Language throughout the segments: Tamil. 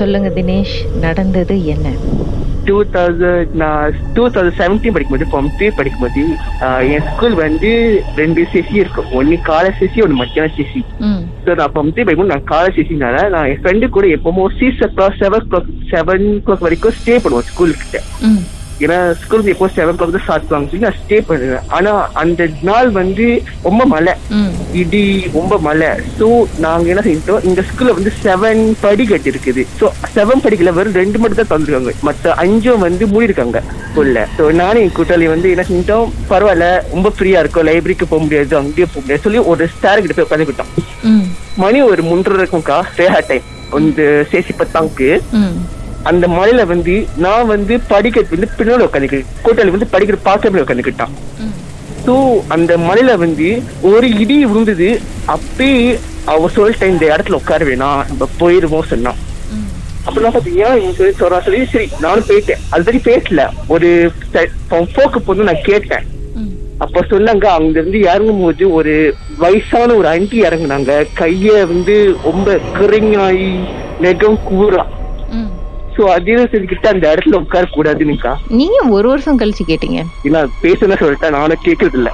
சொல்லுங்க தினேஷ் நடந்தது என்ன? டூ தௌசண்ட் நான் டூ தௌசண்ட் செவன்டீன் படிக்கும்போது ஃபார்ம் த்ரீ படிக்கும்போது என் ஸ்கூல் வந்து ரெண்டு செசி இருக்கும். ஒன்னு காலை செசி ஒன்னு மத்தியான செசி ஸோ நான் ஃபார்ம் த்ரீ படிக்கும்போது நான் காலை செசினால நான் என் ஃப்ரெண்டு கூட எப்பவும் six o'clock seven clock seven clock வரைக்கும் ஸ்டே பண்ணுவோம் ஸ்கூல் கிட்ட. ஏன்னா ஸ்கூலுக்கு எப்போ செவன் கிளாக் தான் ஸ்டார்ட் பண்ணுவாங்க. சொல்லி நான் ஸ்டே பண்ணுவேன் ஆனா அந்த நாள் வந்து ரொம்ப மழை. இடி ரொம்ப மழை. ஸோ நாங்க என்ன செஞ்சோம் இந்த ஸ்கூல்ல வந்து செவன் படிக்கட்டு இருக்குது ஸோ செவன் படிக்கல. வெறும் ரெண்டு மட்டும் தான் தந்துருக்காங்க மற்ற அஞ்சும் வந்து மூடிருக்காங்க ஸ்கூல்ல ஸோ நானும் என் கூட்டாளி வந்து என்ன செஞ்சோம் பரவாயில்ல. ரொம்ப ஃப்ரீயா இருக்கும். லைப்ரரிக்கு போக முடியாது. அங்கேயே போக முடியாது. சொல்லி ஒரு ஸ்டார் கிட்ட போய் உட்காந்துக்கிட்டோம் மணி ஒரு மூன்றரை இருக்கும்க்கா ரேஹா டைம் வந்து சேசி ம். அந்த மலையில வந்து நான் வந்து படிக்கிறது வந்து பின்னாடி உட்காந்துக்கிட்டேன் கூட்டாளி வந்து படிக்கட்டு பார்க்க உட்காந்துக்கிட்டான் ஸோ அந்த மலையில வந்து ஒரு இடி விழுந்தது. அப்பயே அவ சொல்லிட்டேன் இந்த இடத்துல உட்கார வேணாம் நம்ம போயிருவோம் சொன்னான். அப்படிலாம் அப்பெல்லாம் பாத்தீங்கன்னா இவன் சொல்றா? சொல்லி சரி நானும் போயிட்டேன். அது வரைக்கும் பேசல. ஒரு போக்கு போது நான் கேட்டேன். அப்ப சொன்னாங்க அங்க இருந்து இறங்கும் போது ஒரு வயசான ஒரு ஆண்டி இறங்குனாங்க. கைய வந்து ரொம்ப கிரிங்காயி நெகம் கூறான் சோ அதையும் செஞ்சுக்கிட்டு அந்த இடத்துல உட்கார கூடாதுன்னுக்கா நீங்க ஒரு வருஷம் கழிச்சு கேட்டீங்க. ஏன்னா பேசுன சொல்லிட்டேன் நானும் கேட்கறது இல்ல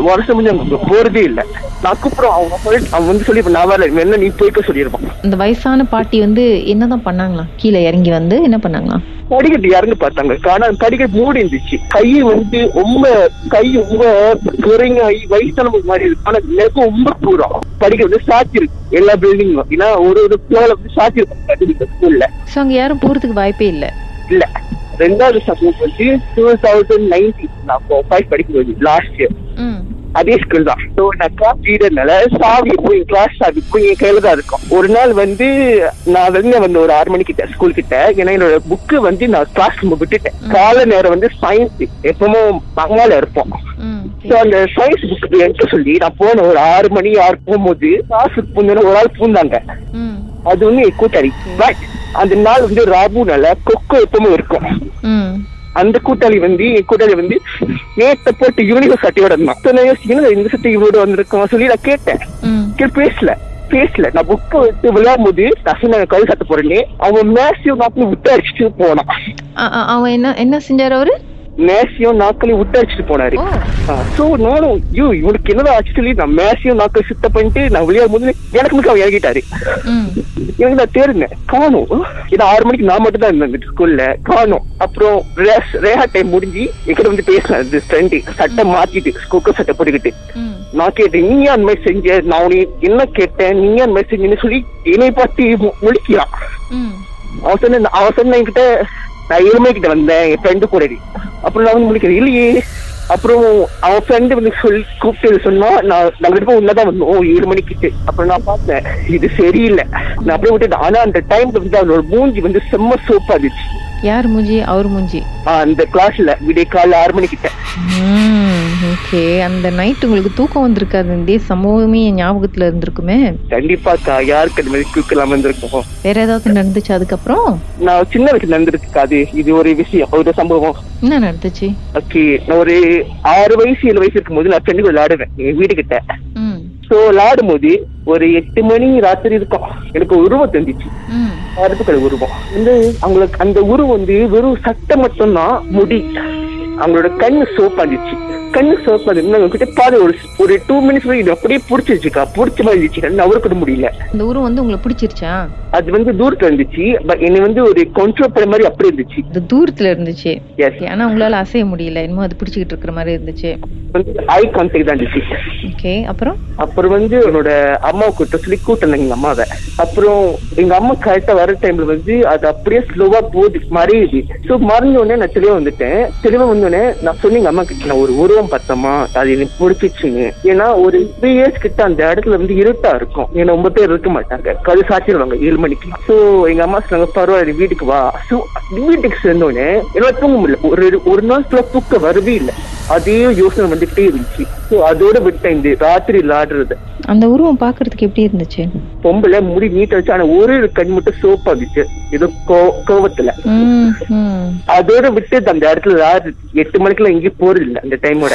வருஷம் முடிஞ்சு போறதே இல்ல. நான் கூப்பிடுறோம். அவங்க சொல்லிட்டு அவன் வந்து சொல்லி நான் வரல. என்ன நீ போய்க்க சொல்லிருப்பான். இந்த வயசான பாட்டி வந்து என்னதான் பண்ணாங்களாம் கீழே இறங்கி வந்து என்ன பண்ணாங்களாம் படிக்கட்டு இறந்து பார்த்தாங்க. ஆனா படிக்கட்டு மூடி இருந்துச்சு. கை வந்து ரொம்ப கை ரொம்ப குறைங்காயி வயசான மாதிரி இருக்கு. ஆனா நெகம் ரொம்ப தூரம். படிக்க வந்து சாத்தி இருக்கு எல்லா பில்டிங்கும் ஏன்னா ஒரு ஒரு ஃபிளோர்ல வந்து சாத்தி இருக்கும் ஸ்கூல்ல ஸோ அங்க யாரும் போறதுக்கு வாய்ப்பே இல்லை. இல்ல. ரெண்டாவது சப்போர்ட் வந்து டூ தௌசண்ட் நைன்டீன் நான் ஃபைவ் படிக்கும்போது லாஸ்ட் இயர் அதே ஸ்கூல் தான். ஸோ நான் கிளாஸ் லீடர்னால சாவி போய் கிளாஸ் சாவி போய் என் கையில தான் இருக்கும். ஒரு நாள் வந்து நான் வெளில வந்து ஒரு ஆறு மணிக்கிட்ட ஸ்கூல் கிட்ட ஏன்னா என்னோட புக்கு வந்து நான் கிளாஸ் ரூம் விட்டுட்டேன் காலை நேரம் வந்து சயின்ஸ் எப்பவும் பங்கால இருப்போம். ஸோ அந்த சயின்ஸ் புக் எடுக்க சொல்லி நான் போன ஒரு ஆறு மணி ஆறு போகும்போது கிளாஸுக்கு பூந்தோன்னு ஒரு ஆள் பூந்தாங்க. அது வந்து என் கூட்டாளி பட் அந்த நாள் வந்து ராபுனால கொக்கோ எப்பவும் இருக்கும். அந்த கூட்டாளி வந்து என் கூட்டாளி வந்து நேத்த போட்டு யூனிவர்ஸ் சட்டையோட இருந்தான் நான் யோசிக்கிறேன் இந்த சட்டை இவரோட வந்திருக்கோம் சொல்லி நான் கேட்டேன். பேசல. பேசல. நான் புக்கை எடுத்து விளையாடும் போது நான் நான் கை சட்டை போறேன்னே அவன் மேசியும் நாட்கள் விட்டு அடிச்சுட்டு போனான். அவன் என்ன என்ன செஞ்சாரு அவரு? மேசியும் நாட்களையும் விட்டு அடிச்சுட்டு போனாரு. சோ நானும் ஐயோ இவனுக்கு என்னதான் ஆச்சு சொல்லி நான் மேசியும் நாட்கள் சுத்த பண்ணிட்டு நான் விளையாடும் போது எனக்கு மட்டும் அவன் இறங்கிட்டாரு. எனக்கு நான் தேர்ந்தேன் காணும். இது ஆறு மணிக்கு நான் மட்டும் தான் இருந்தேன் ஸ்கூல்ல காணும். அப்புறம் ரேஹா டைம் முடிஞ்சு என்கிட்ட வந்து பேசினேன் ஃப்ரெண்டு சட்டை மாத்திட்டு குக்கர் சட்டை போட்டுக்கிட்டு. நான் கேட்டேன் நீ அந்த மாதிரி செஞ்ச? நான் உனக்கு என்ன கேட்டேன்? நீ அந்த மாதிரி செஞ்சேன்னு சொல்லி என்னை பார்த்து மு- முழிக்கிறான். ம். அவன் சொன்ன அவன் சொன்ன என்கிட்ட நான் எருமை கிட்ட வந்தேன் என் ஃப்ரெண்டு கூட அப்புறம் நான் வந்து முழிக்கிறேன் இல்லையே. அப்புறம் அவன் ஃப்ரெண்டு வந்து சொல்லி கூப்பிட்டு சொன்னா நான் நாங்க பேரும் உள்ளதான் வந்தோம். ஏழு மணிக்கிட்டு. அப்புறம் நான் பார்த்தேன் இது சரியில்லை. நான் அப்படியே விட்டுட்டேன் ஆனா அந்த டைம்ல வந்து அவனோட மூஞ்சி வந்து செம்ம சோப்பா இருந்துச்சு. யார் மூஞ்சி? அவர் மூஞ்சி. அந்த கிளாஸ்ல விடிய காலைல ஆறு மணிக்கிட்ட. ஓகே அந்த நைட் உங்களுக்கு தூக்கம் வந்திருக்காது. இந்த சம்பவமே என் ஞாபகத்துல இருந்திருக்குமே. கண்டிப்பாக்கா யாருக்கு அந்த மாதிரி தூக்கலாம் வந்திருக்கோம் வேற ஏதாவது நடந்துச்சு அதுக்கப்புறம்? நான் சின்ன வயசுல நடந்திருக்காது இது ஒரு விஷயம் ஒரு சம்பவம். என்ன நடந்துச்சு? ஓகே. நான் ஒரு ஆறு வயசு ஏழு வயசு இருக்கும்போது நான் கூட விளையாடுவேன் எங்க வீடு கிட்ட. சோ விளையாடும் போது ஒரு எட்டு மணி ராத்திரி இருக்கும். எனக்கு உருவம் தெரிஞ்சிச்சு. ம். கருப்புக்கள் உருவம். வந்து அவங்களுக்கு அந்த உருவம் வந்து வெறும் சட்டை மட்டும்தான் முடி. அவங்களோட கண்ணு சோப்பா இருந்துச்சு. கண்ணு இருந்து கிட்ட பாரு ஒரு ஒரு டூ மினிட்ஸ் இது அப்படியே புடிச்சிருச்சுக்கா. புடிச்ச மாதிரி இருந்துச்சு. நவருக்கிட முடியல. இந்த ஊரும் வந்து உங்களுக்கு பிடிச்சிருச்சா? அது வந்து தூரத்துல இருந்துச்சு. பட் என்னை வந்து ஒரு கண்ட்ரோல் பண்ண மாதிரி அப்படி இருந்துச்சு. இது தூரத்துல இருந்துச்சு. ஆனா உங்களால அசைய முடியல. என்னமோ அது பிடிச்சிக்கிட்டு இருக்கிற மாதிரி இருந்துச்சு. ஐ கான்டாக்ட் தான் இருந்துச்சு. ஓகே அப்புறம்? அப்புறம் வந்து என்னோட அம்மா கூட்ட சொல்லி கூட்டினாங்க எங்க அம்மாவை. அப்புறம் எங்க அம்மா கரெக்டா வர டைம்ல வந்து அது அப்படியே ஸ்லோவா போகுது. மறையுது. சோ மறைஞ்ச உடனே நான் தெளிவா வந்துட்டேன். தெளிவா வந்தோடனே நான் சொன்ன எங்க அம்மா கிட்ட நான் ஒரு உருவம் பத்தமா அது எனக்கு பிடிச்சிச்சுன்னு. ஏன்னா ஒரு த்ரீ இயர்ஸ் கிட்ட அந்த இடத்துல வந்து இருட்டா இருக்கும். ஏன்னா ரொம்ப பேர் இருக்க மாட்டாங்க. கது சாச்சிருவாங்க ஏழு மணிக்கு. சோ எங்க அம்மா சொன்னாங்க பரவாயில்ல வீட்டுக்கு வா. சோ வீட்டுக்கு சேர்ந்தோடனே என்னால தூங்க முடியல. ஒரு ஒரு நாள் ஃபுல்லா தூக்க வரவே இல்லை. அதே யோசனை வந்துட்டே இருந்துச்சு. சோ அதோட விட்டேன் இந்த ராத்திரி விளையாடுறது. அந்த உருவம் பாக்குறதுக்கு எப்படி இருந்துச்சு? பொம்பளை முடி நீட்ட வச்சு ஆனா ஒரு கண் மட்டும் சோப்பா இருந்துச்சு. ஏதோ கோவத்துல. அதோட விட்டு அந்த இடத்துல எட்டு மணிக்கெல்லாம் எங்கேயும் போறது இல்லை அந்த டைமோட